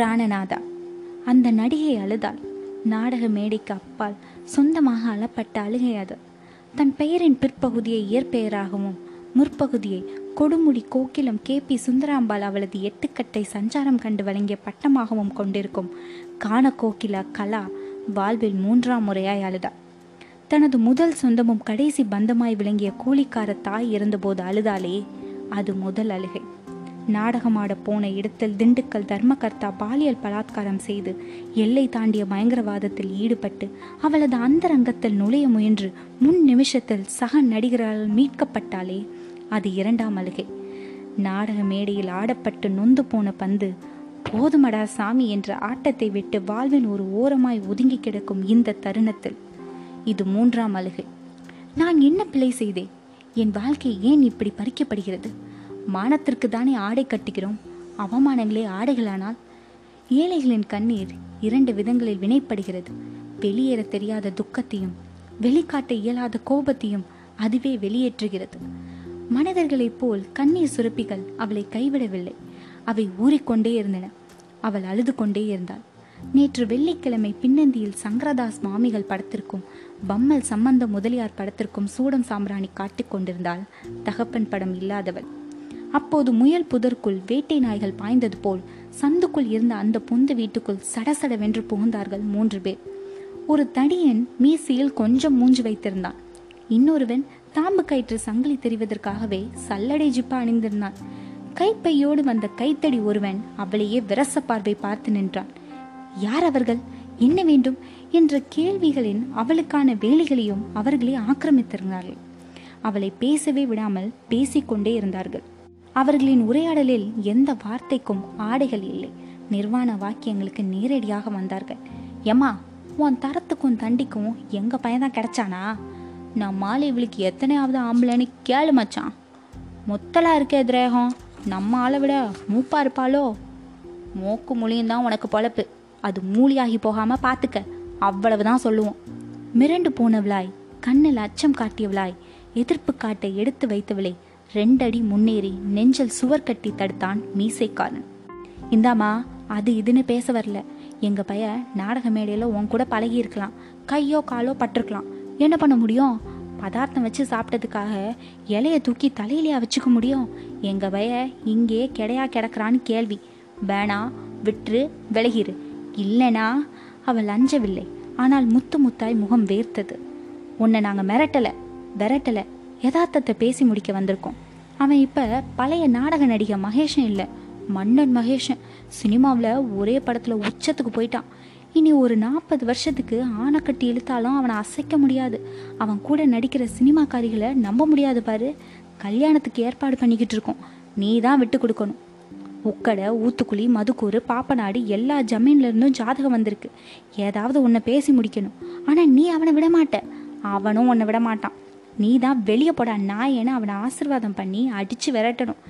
பிராணநாதா. அந்த நடிகை அழுதாள். நாடக மேடைக்கு அப்பால் சொந்தமாக அளப்பட்ட அழுகை அது. தன் பெயரின் பிற்பகுதியை இயற்பெயராகவும் முற்பகுதியை கொடுமுடி கோக்கிலம் கே. பி. சுந்தராம்பாள் அவளது எட்டுக்கட்டை சஞ்சாரம் கண்டு வழங்கிய பட்டமாகவும் கொண்டிருக்கும் காண கோகிலா கலா வாழ்வில் மூன்றாம் முறையாய் அழுதா தனது முதல் சொந்தமும் கடைசி பந்தமாய் விளங்கிய கூலிக்கார தாய் இருந்தபோது அழுதாலே அது முதல் அழுகை. நாடகமாட போன இடத்தில் திண்டுக்கல் தர்மகர்த்தா பாலியல் பலாத்காரம் செய்து எல்லை தாண்டிய பயங்கரவாதத்தில் ஈடுபட்டு அவளது அந்தரங்கத்தில் நுழைய முயன்று முன் நிமிஷத்தில் சக நடிகரால் மீட்கப்பட்டாலே அது இரண்டாம் அழுகை. நாடக மேடையில் ஆடப்பட்டு நொந்து போன பந்து போதுமடா சாமி என்ற ஆட்டத்தை விட்டு வாழ்வின் ஒரு ஓரமாய் ஒதுங்கி கிடக்கும் இந்த தருணத்தில். இது மூன்றாம் அழுகை. நான் என்ன பிழை செய்தேன்? என் வாழ்க்கை ஏன் இப்படி பறிக்கப்படுகிறது? மானத்திற்கு தானே ஆடை கட்டுகிறோம்? அவமானங்களே ஆடைகளானால் ஏழைகளின் கண்ணீர் இரண்டு விதங்களில் வினைப்படுகிறது. வெளியேற தெரியாத துக்கத்தையும் வெளிக்காட்ட இயலாத கோபத்தையும் அதுவே வெளியேற்றுகிறது. மனிதர்களைப் போல் கண்ணீர் சுரப்பிகள் அவளை கைவிடவில்லை. அவை ஊறிக்கொண்டே இருந்தன. அவள் அழுது கொண்டே இருந்தாள். நேற்று வெள்ளிக்கிழமை பின்னந்தியில் சங்கரதாஸ் மாமிகள் படத்திற்கும் பம்மல் சம்பந்த முதலியார் படத்திற்கும் சூடம் சாம்பிராணி காட்டிக் கொண்டிருந்தாள். தகப்பன் படம் இல்லாதவள். அப்போது முயல் புதற்குள் வேட்டை நாய்கள் பாய்ந்தது போல் சந்துக்குள் இருந்த அந்த பொந்து வீட்டுக்குள் சடசடவென்று புகுந்தார்கள் மூன்று பேர். ஒரு தடியன் மீசையில் கொஞ்சம் மூஞ்சு வைத்திருந்தான். இன்னொருவன் தாம்பு கயிற்று சங்கிலி தெரிவதற்காகவே சல்லடை ஜிப்பா அணிந்திருந்தான். கைப்பையோடு வந்த கைத்தடி ஒருவன் அவளையே விரச பார்வை பார்த்து நின்றான். யார் அவர்கள்? என்ன வேண்டும்? என்ற கேள்விகளின் அவளுக்கான வேலைகளையும் அவர்களே ஆக்கிரமித்திருந்தார்கள். அவளை பேசவே விடாமல் பேசிக்கொண்டே இருந்தார்கள். அவர்களின் உரையாடலில் எந்த வார்த்தைக்கும் ஆடைகள் இல்லை. நிர்வாண வாக்கியங்களுக்கு நேரடியாக வந்தார்கள். எம்மா உன் தரத்துக்கும் தண்டிக்கும் எங்க பையன் கிடைச்சானா? நான் மாலை இவளுக்கு எத்தனையாவது ஆம்பளைன்னு கேளு மச்சான். மொத்தலா இருக்கே திரேகம். நம்ம ஆளை விட மூப்பா இருப்பாளோ? மூக்கு மொழியும் தான் உனக்கு பொழப்பு. அது மூலியாகி போகாம பார்த்துக்க அவ்வளவுதான் சொல்லுவோம். மிரண்டு போனவளாய் கண்ணில் அச்சம் காட்டியவளாய் எதிர்ப்பு காட்டை எடுத்து வைத்தவளே ரெண்டடி முன்னேறி நெஞ்சல் சுவர் கட்டி தடுத்தான் மீசைக்காரன். இந்தாம்மா அது இதுன்னு பேச வரல. எங்க பைய நாடக மேடையில உன் கூட பழகி இருக்கலாம் கையோ காலோ பட்டிருக்கலாம். என்ன பண்ண முடியும்? பதார்த்தம் வச்சு சாப்பிட்டதுக்காக இலைய தூக்கி தலையிலையா வச்சுக்க முடியும்? எங்க பைய இங்கே கிடையா கிடக்குறான்னு கேள்வி. வேணா விட்டுரு விலகிரு. இல்லைனா அவள் லஞ்சவில்லை ஆனால் முத்து முத்தாய் முகம் வேர்த்தது. உன்னை நாங்கள் மிரட்டலை விரட்டலை. யதார்த்தத்தை பேசி முடிக்க வந்திருக்கோம். அவன் இப்போ பழைய நாடக நடிகை மகேஷன் இல்லை மன்னன் மகேஷன் சினிமாவில் ஒரே படத்தில் உச்சத்துக்கு போயிட்டான். இனி ஒரு நாற்பது வருஷத்துக்கு ஆனை கட்டி இழுத்தாலும் அவனை அசைக்க முடியாது. அவன் கூட நடிக்கிற சினிமாக்காரிகளை நம்ப முடியாது பாரு. கல்யாணத்துக்கு ஏற்பாடு பண்ணிக்கிட்டு இருக்கோம். நீ தான் விட்டு கொடுக்கணும். உக்கடை ஊத்துக்குழி மதுக்கூறு பாப்பநாடு எல்லா ஜமீன்லேருந்தும் ஜாதகம் வந்திருக்கு. ஏதாவது உன்னை பேசி முடிக்கணும். ஆனால் நீ அவனை விடமாட்ட. அவனும் உன்னை விடமாட்டான். நீ தான் வெளியே போடா. நாயேன்னு அவனை ஆசிர்வாதம் பண்ணி அடித்து விரட்டணும்.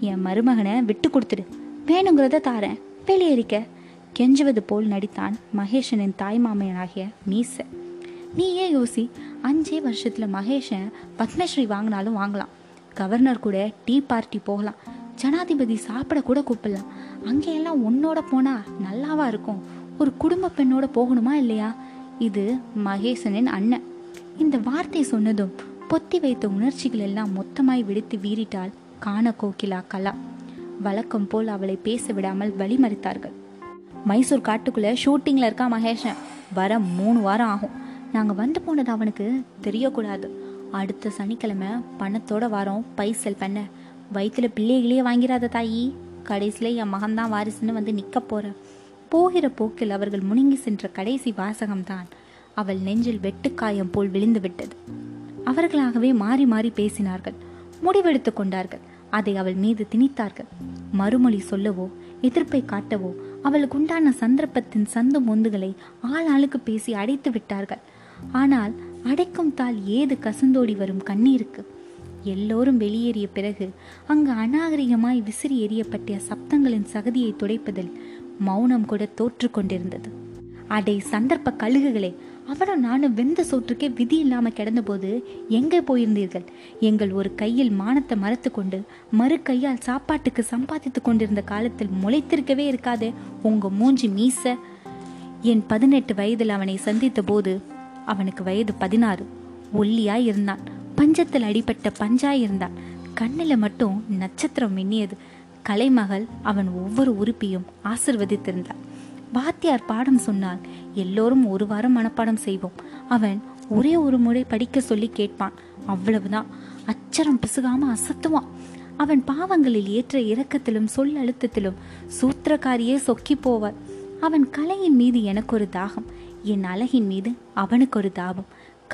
என் மருமகனை விட்டு கொடுத்துடு. வேணுங்கிறத தாரேன். வெளியேறிக்க. கெஞ்சுவது போல் நடித்தான் மகேஷனின் தாய் மாமையனாகிய மீச. நீ ஏன் யோசி? அஞ்சே வருஷத்தில் மகேஷன் பத்மஸ்ரீ வாங்கினாலும் வாங்கலாம். கவர்னர் கூட டீ பார்ட்டி போகலாம். ஜனாதிபதி சாப்பிட கூட கூப்பிடலாம். அங்கேயெல்லாம் உன்னோட போனால் நல்லாவா இருக்கும்? ஒரு குடும்ப பெண்ணோட போகணுமா இல்லையா? இது மகேசனின் அண்ணன். இந்த வார்த்தை சொன்னதும் பொத்தி வைத்த உணர்ச்சிகள் எல்லாம் மொத்தமாய் விடுத்து வீறிட்டாள் காண கோகிலா கலா. வழக்கம் போல் அவளை பேச விடாமல் வழிமறித்தார்கள். மைசூர் காட்டுக்குள்ள ஷூட்டிங்ல இருக்கா மகேஷன்? வர மூணு வாரம் ஆகும். நாங்க வந்து போனது அவனுக்கு தெரியக்கூடாது. அடுத்த சனிக்கிழமை பணத்தோட வாரம். பைசல் பண்ண. வயிற்றுல பிள்ளைகளையே வாங்கிறாத தாயி. கடைசியில் என் மகன்தான் வாரிசுன்னு வந்து நிற்க போற. போகிற போக்கில் அவர்கள் முணுங்கி சென்ற கடைசி வாசகம்தான். அவள் நெஞ்சில் வெட்டுக்காயம் போல் விழுந்து விட்டது. அவர்களாகவே மாறி மாறி பேசினார்கள். முடிவெடுத்து கொண்டார்கள். அதை அவள் மீது திணித்தார்கள். மறுமொழி சொல்லவோ எதிர்ப்பை காட்டவோ அவளுக்கு உண்டான சந்தர்ப்பத்தின் சந்து மொந்துகளை ஆள் ஆளுக்கு பேசி அடைத்து விட்டார்கள். ஆனால் அடைக்கும் தாள் ஏது கசந்தோடி வரும் கண்ணீருக்கு? எல்லோரும் வெளியேறிய பிறகு அங்கு அநாகரிகமாய் விசிறி எறியப்பட்ட சப்தங்களின் சகதியை துடைப்பதில் மௌனம் கூட தோற்று கொண்டிருந்தது. அடை சந்தர்ப்ப கழுகுகளே அவனும் நானும் வெந்த சோற்றுக்கே விதி இல்லாம கிடந்தபோது எங்கே போயிருந்தீர்கள்? எங்கள் ஒரு கையில் மானத்தை மறைத்து கொண்டு மறு கையால் சாப்பாட்டுக்கு சம்பாதித்து கொண்டிருந்த காலத்தில் முளைத்திருக்கவே இருக்காதே உங்க மூஞ்சி மீச. என் பதினெட்டு வயதில் அவனை சந்தித்த போது அவனுக்கு வயது பதினாறு. ஒல்லியாய் இருந்தான். பஞ்சத்தில் அடிபட்ட பஞ்சாய் இருந்தான். கண்ணில் மட்டும் நட்சத்திரம் மின்னியது. கலைமகள் அவன் ஒவ்வொரு உறுப்பியும் ஆசிர்வதித்திருந்தான் வாத்தியார் பாடம் சொன்னால் எல்லோரும் ஒரு வாரம் மனப்பாடம் செய்வோம். அவன் ஒரே ஒரு முறை படிக்க சொல்லி கேட்பான். அவ்வளவுதான். அச்சரம் பிசுகாம அசத்துவான். அவன் பாவங்களில் ஏற்ற இரக்கத்திலும் சொல் அழுத்தத்திலும் சூத்திரக்காரியே சொக்கி போவார். அவன் கலையின் மீது எனக்கு ஒரு தாகம். என் அழகின் மீது அவனுக்கு ஒரு தாபம்.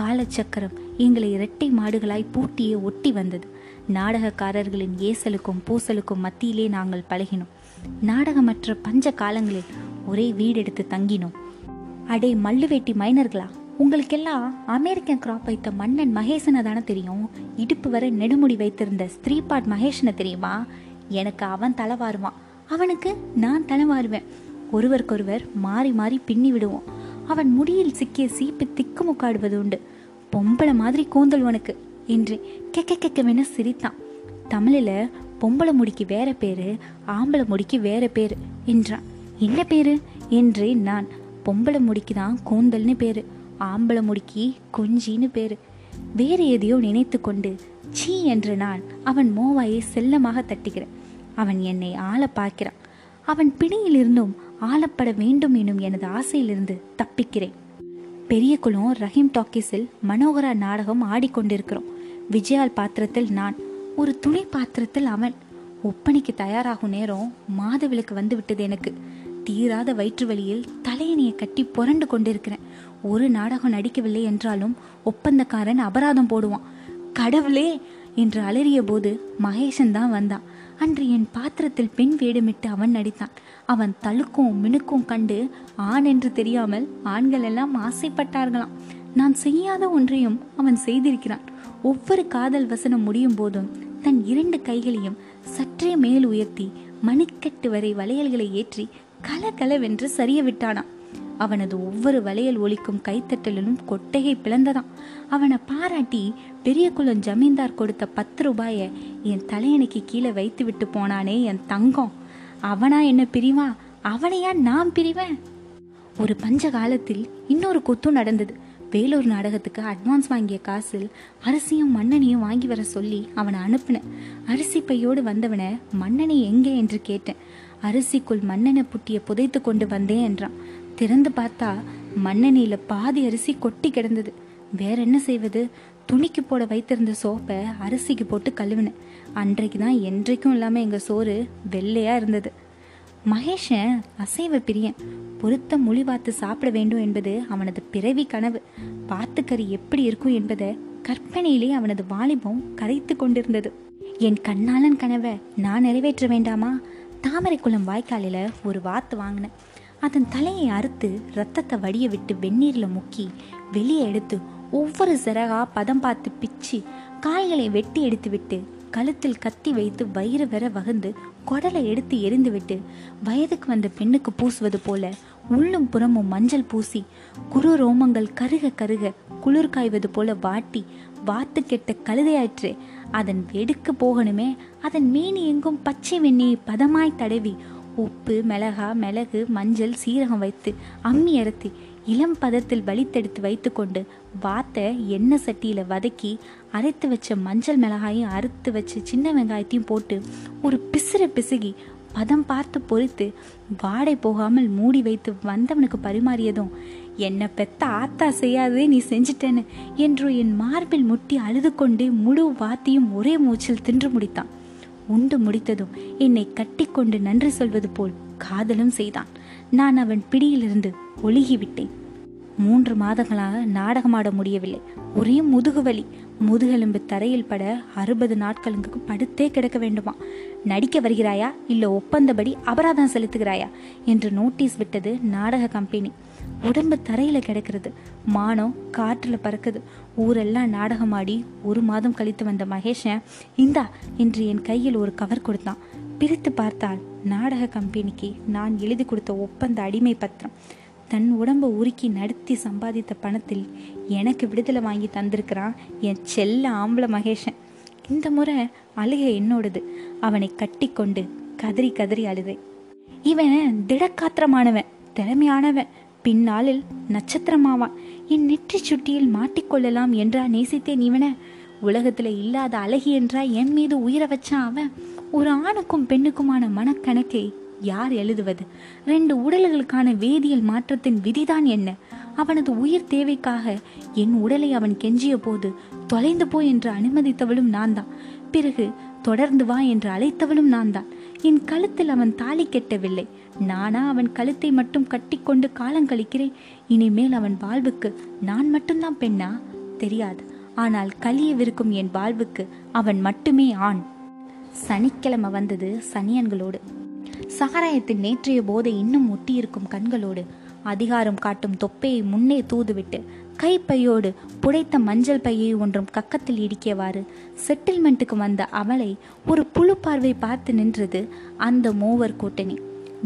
காலச்சக்கரம் எங்களை இரட்டை மாடுகளாய் பூட்டியே ஒட்டி வந்தது. நாடகக்காரர்களின் ஏசலுக்கும் பூசலுக்கும் மத்தியிலே நாங்கள் பழகினோம். நாடகமற்ற பஞ்ச காலங்களில் ஒரே வீடெடுத்து தங்கினோம். அடே மல்லுவேட்டி மைனர்களா உங்களுக்கெல்லாம் அமெரிக்கன் கிராப் வைத்த மன்னன் மகேசனை தானே தெரியும்? இடுப்பு வரை நெடுமுடி வைத்திருந்த ஸ்திரீபாட் மகேஷனை தெரியுமா? எனக்கு அவன் தலை வாருவான் அவனுக்கு நான் தலை வாருவேன் ஒருவருக்கொருவர் மாறி மாறி பின்னி விடுவோம். அவன் முடியில் சிக்கிய சீப்பு திக்குமுக்காடுவது உண்டு. பொம்பளை மாதிரி கூந்தல் உனக்கு என்று கெக்க கெக்கவென சிரித்தான். தமிழில் பொம்பளை முடிக்கு வேற பேரு ஆம்பளை முடிக்கு வேற பேரு என்றான். என்ன பேரு? என்றே நான் பொம்பளை முடிக்கு தான் கூந்தல்னு பேரு. ஆம்பளை முடிக்கு கொஞ்சின்னு பேரு. வேறு எதையோ நினைத்து கொண்டு சீ என்று நான் அவன் மோவாயை செல்லமாக தட்டுகிறேன். அவன் என்னை ஆள பார்க்கிறான். அவன் பிணியிலிருந்தும் ஆளப்பட வேண்டும் எனும் எனது ஆசையிலிருந்து தப்பிக்கிறேன். பெரிய குளம் ரஹீம் டாக்கீஸில் மனோகரா நாடகம் ஆடிக்கொண்டிருக்கிறோம். விஜயால் பாத்திரத்தில் நான் ஒரு துணி பாத்திரத்தில் அவன். ஒப்பனைக்கு தயாராகும் நேரம் மாதவிலக்கு வந்து விட்டது எனக்கு. தீராத வயிற்று வலியில் தலையணியை கட்டி புரண்டு கொண்டிருக்கிறேன். ஒரு நாடகம் நடிக்கவில்லை என்றாலும் ஒப்பந்தக்காரன் அபராதம் போடுவான். கடவுளே! என்று அலறிய போது மகேஷன் தான் வந்தான். அன்று என் பாத்திரத்தில் பெண் வேடமிட்டு அவன் நடித்தான். அவன் தழுக்கும் மினுக்கும் கண்டு ஆண் என்று தெரியாமல் ஆண்கள் எல்லாம் ஆசைப்பட்டார்களாம். நான் செய்யாத ஒன்றையும் அவன் செய்திருக்கிறான். ஒவ்வொரு காதல் வசனம் முடியும் போதும் தன் இரண்டு கைகளையும் சற்றே மேல் உயர்த்தி மணிக்கட்டு வரை வளையல்களை ஏற்றி கலகலவென்று சரிய விட்டானான் அவனது ஒவ்வொரு வளையல் ஒலிக்கும் கைத்தட்டலிலும் கொட்டையை பிளந்ததாம். அவனை பாராட்டி பெரிய குளம் ஜமீன்தார் கொடுத்த பத்து ரூபாய என் தலையணைக்கு கீழே வைத்து விட்டு போனானே என் தங்கம். அவனா என்ன பிரிவா? அவனையா நான் பிரிவேன்? ஒரு பஞ்ச காலத்தில் இன்னொரு கொத்தும் நடந்தது. வேலூர் நாடகத்துக்கு அட்வான்ஸ் வாங்கிய காசில் அரிசியும் மன்னனையும் வாங்கி வர சொல்லி அவனை அனுப்பினேன். அரிசி பையோடு வந்தவனை மன்னனை எங்கே? என்று கேட்டேன். அரிசிக்குள் மன்னனை புட்டிய புதைத்து கொண்டு வந்தேன் என்றான். திறந்து பார்த்தா மண்ணெண்ணில பாதி அரிசி கொட்டி கிடந்தது. வேற என்ன செய்வது? துணிக்கு போட வைத்திருந்த சோப்பை அரிசிக்கு போட்டு கழுவினேன். அன்றைக்கு தான் என்றைக்கும் இல்லாமல் எங்கள் சோறு வெள்ளையாக இருந்தது. மகேஷன் அசைவ பிரியன். பொருத்த மொழி பார்த்து சாப்பிட வேண்டும் என்பது அவனது பிறவி கனவு. பாத்துக்கறி எப்படி இருக்கும் என்பதை கற்பனையிலே அவனது வாலிபம் கரைத்து கொண்டிருந்தது. என் கண்ணாளன் கனவை நான் நிறைவேற்ற வேண்டாமா? தாமரைக்குளம் வாய்க்காலில் ஒரு வாத்து வாங்கினேன். அதன் தலையை அறுத்து ரத்தத்தை வடிய விட்டு வெந்நீரில் முக்கி வெளியே எடுத்து ஒவ்வொரு சிறகா பதம் பார்த்து பிச்சு காய்களை வெட்டி எடுத்து விட்டு கழுத்தில் கத்தி வைத்து வயிறு வர வகுந்து குடலை எடுத்து எரிந்து விட்டு வயதுக்கு வந்த பெண்ணுக்கு பூசுவது போல உள்ளும் புறமும் மஞ்சள் பூசி குரு ரோமங்கள் கருக கருக குளிர் காய்வது போல வாட்டி வாத்து கெட்ட கழுதையாற்று அதன் வெடுக்கு போகணுமே. அதன் மீன் எங்கும் பச்சை வெண்ணியை பதமாய் தடவி உப்பு மிளகா மிளகு மஞ்சள் சீரகம் வைத்து அம்மி அறுத்து இளம் பதத்தில் வலித்தெடுத்து வைத்துக்கொண்டு வாத்தை எண்ணெய் சட்டியில் வதக்கி அரைத்து வச்ச மஞ்சள் மிளகாயும் அறுத்து வச்ச சின்ன வெங்காயத்தையும் போட்டு ஒரு பிசுறு பிசுகி பதம் பார்த்து பொறித்து வாடை போகாமல் மூடி வைத்து வந்தவனுக்கு பரிமாறியதும் என்னை பெத்த ஆத்தா செய்யாதே நீ செஞ்சிட்டேன்னு என்று என் மார்பில் முட்டி அழுது கொண்டே முழு வாத்தியும் ஒரே மூச்சில் தின்று முடித்தான். உண்டு முடித்ததும் என்னை கட்டிக்கொண்டு நன்றி சொல்வது போல் காதலும் செய்தான். நான் அவன் பிடியிலிருந்து ஒழுகிவிட்டேன். மூன்று மாதங்களாக நாடகமாட முடியவில்லை. ஒரே முதுகு வலி. முதுகெலும்பு தரையில் பட அறுபது நாட்களுக்கு படுத்தே கிடக்க வேண்டுமா? நடிக்க வருகிறாயா? இல்லை ஒப்பந்தபடி அபராதம் செலுத்துகிறாயா? என்று நோட்டீஸ் விட்டது நாடக கம்பெனி. உடம்பு தரையில் கிடக்கிறது. மானம் காற்றில் பறக்குது. ஊரெல்லாம் நாடகமாடி ஒரு மாதம் கழித்து வந்த மகேஷன் இந்தா என்று என் கையில் ஒரு கவர் கொடுத்தான். பிரித்து பார்த்தால் நாடக கம்பெனிக்கு நான் எழுதி கொடுத்த ஒப்பந்த அடிமை பத்திரம். தன் உடம்பை உருக்கி நடத்தி சம்பாதித்த பணத்தில் எனக்கு விடுதலை வாங்கி தந்திருக்கிறான் என் செல்ல ஆம்பளை மகேஷன். இந்த முறை அழுகை என்னோடது. அவனை கட்டி கொண்டு கதறி கதறி அழுதேன் இவன் திடக்காத்திரமானவன் திறமையானவன். பின்னாளில் நட்சத்திரமாவான். என் நெற்றி சுட்டியில் மாட்டிக்கொள்ளலாம் என்றா நேசித்தேன் இவனை. உலகத்துல இல்லாத அழகி என்றா என் மீது உயிரை வச்சான் அவன். ஒரு ஆணுக்கும் பெண்ணுக்குமான மனக்கணக்கை யார் எழுதுவது? ரெண்டு உடல்களுக்கான வேதியியல் மாற்றத்தின் விதிதான் என்ன? அவனது உயிர் தேவைக்காக என் உடலை அவன் கெஞ்சிய போது தொலைந்து போ என்று அனுமதித்தவளும் நான் தான் பிறகு தொடர்ந்து வா என்று அழைத்தவளும் நான் தான் என் கழுத்தில் அவன் தாலி கெட்டவில்லை. நானா அவன் கழுத்தை மட்டும் கட்டிக்கொண்டு காலம் கழிக்கிறேன். இனிமேல் அவன் வாழ்வுக்கு நான் மட்டும்தான் பெண்ணா? தெரியாது. ஆனால் கலியவிருக்கும் என் வாழ்வுக்கு அவன் மட்டுமே ஆண். சனிக்கிழமை வந்தது சனியன்களோடு. சாராயத்தின் நேற்றைய போதை இன்னும் ஒட்டியிருக்கும் கண்களோடு அதிகாரம் காட்டும் தொப்பையை முன்னே தூதுவிட்டு கைப்பையோடு புடைத்த மஞ்சள் பையை ஒன்றும் கக்கத்தில் இடிக்கவாறு செட்டில்மெண்ட்டுக்கு வந்த அவளை ஒரு புழு பார்வை பார்த்து நின்றது அந்த மூவர் கூட்டணி.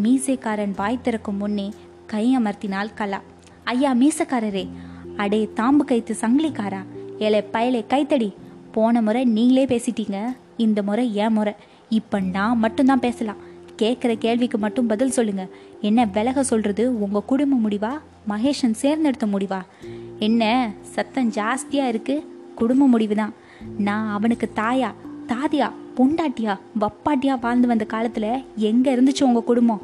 மீசைக்காரன் வாய் திறக்கும் முன்னே கை அமர்த்தினாள் கலா. ஐயா மீசக்காரரே அடே தாம்பு கைத்து சங்கிலிக்காரா? ஏலே பயலே கைத்தடி போன முறை நீங்களே பேசிட்டீங்க இந்த முறை ஏன் முறை. இப்போ நான் மட்டும்தான் பேசலாம். கேட்குற கேள்விக்கு மட்டும் பதில் சொல்லுங்க. என்ன விலக சொல்றது? உங்க குடும்ப முடிவா? மகேஷன் சேர்ந்தெடுத்த முடிவா? என்ன? சத்தம் ஜாஸ்தியா இருக்கு. குடும்ப முடிவு தான் நான் அவனுக்கு தாயா தாதியா பொண்டாட்டியா வப்பாட்டியா வாழ்ந்து வந்த காலத்துல எங்க இருந்துச்சு உங்க குடும்பம்?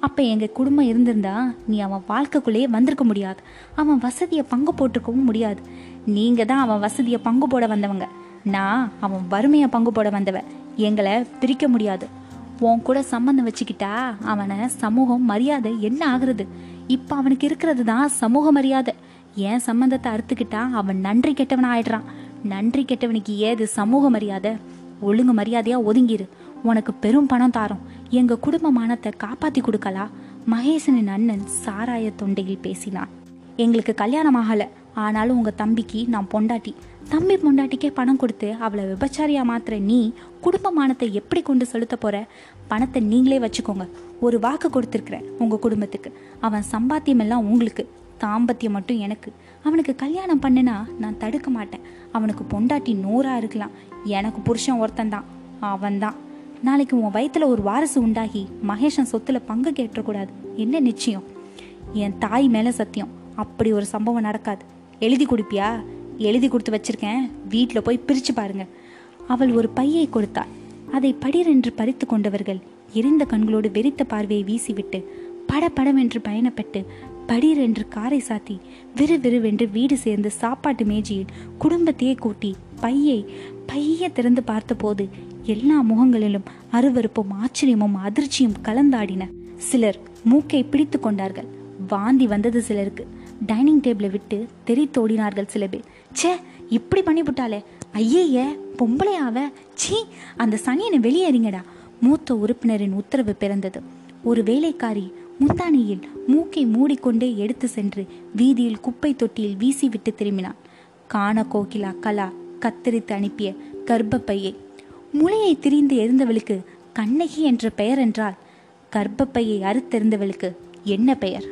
அப்போ எங்கள் குடும்பம் இருந்திருந்தா நீ அவன் வாழ்க்கைக்குள்ளேயே வந்திருக்க முடியாது. அவன் வசதியை பங்கு போட்டிருக்கவும் முடியாது. நீங்கள் தான் அவன் வசதியை பங்கு போட வந்தவங்க. நான் அவன் வறுமையை பங்கு போட வந்தவன். எங்களை பிரிக்க முடியாது. உன் கூட சம்மந்தம் வச்சுக்கிட்டா அவனை சமூகம் மரியாதை என்ன ஆகுறது? இப்போ அவனுக்கு இருக்கிறது தான் சமூக மரியாதை. என் சம்மந்தத்தை அறுத்துக்கிட்டா அவன் நன்றி கெட்டவன் ஆயிடுறான். நன்றி கெட்டவனுக்கு ஏது சமூக மரியாதை? ஒழுங்கு மரியாதையா ஒதுங்கிரு. உனக்கு பெரும் பணம் தாரோம். எங்க குடும்ப மானத்தை காப்பாத்தி கொடுக்கலா? மகேசனின் அண்ணன் சாராய தொண்டையில் பேசினான். எங்களுக்கு கல்யாணம் ஆகலை. ஆனாலும் உங்கள் தம்பிக்கு நான் பொண்டாட்டி. தம்பி பொண்டாட்டிக்கே பணம் கொடுத்து அவளை விபச்சாரியாக மாத்திர நீ குடும்ப மானத்தை எப்படி கொண்டு செலுத்த போற? பணத்தை நீங்களே வச்சுக்கோங்க. ஒரு வாக்கு கொடுத்துருக்குறேன் உங்கள் குடும்பத்துக்கு. அவன் சம்பாத்தியம் எல்லாம் உங்களுக்கு. தாம்பத்தியம் மட்டும் எனக்கு. அவனுக்கு கல்யாணம் பண்ணுனா நான் தடுக்க மாட்டேன். அவனுக்கு பொண்டாட்டி நூறாக இருக்கலாம். எனக்கு புருஷன் ஒருத்தன் தான். அவன் தான். நாளைக்கு உன் வயத்தில் ஒரு வாரிசு உண்டாகி மகேஷன் சொத்தில் பங்கு கேட்டக்கூடாது என்ன நிச்சயம்? என் தாய் மேலே சத்தியம். அப்படி ஒரு சம்பவம் நடக்காது. எழுதி கொடுப்பியா? எழுதி கொடுத்து வச்சிருக்கேன். வீட்டில் போய் பிரிச்சு பாருங்க. அவள் ஒரு பையை கொடுத்தாள் அதை படிரென்று பறித்து கொண்டவர்கள் எரிந்த கண்களோடு வெறித்த பார்வையை வீசிவிட்டு பட படபடவென்று பயணப்பட்டு படீரென்று காரை சாத்தி விறு விறுவென்று வீடு சேர்ந்து சாப்பாட்டு மேஜையில் குடும்பத்தையே கூட்டி பையை பைய திறந்து பார்த்தபோது எல்லா முகங்களிலும் அருவருப்பும் ஆச்சரியமும் அதிர்ச்சியும் கலந்தாடின. சிலர் மூக்கை பிடித்து கொண்டார்கள். வாந்தி வந்தது சிலருக்கு. டைனிங் டேபிளை விட்டு தெரித்தோடினார்கள் சில பேர். ச்சே இப்படி பண்ணிவிட்டாளே ஐயைய பொம்பளையாவ சீ அந்த சனியனை வெளியேறிங்கடா. மூத்த உறுப்பினரின் உத்தரவு பிறந்தது. ஒரு வேலைக்காரி முந்தானியில் மூக்கை மூடிக்கொண்டே எடுத்து சென்று வீதியில் குப்பை தொட்டியில் வீசிவிட்டு திரும்பினான். காண கோகிலா கலா கத்தரித்து அனுப்பிய கர்ப்பப்பையை. முளையை திரிந்து எரிந்தவளுக்கு கண்ணகி என்ற பெயர் என்றால் கர்ப்பப்பையை அறுத்தெறிந்தவளுக்கு என்ன பெயர்?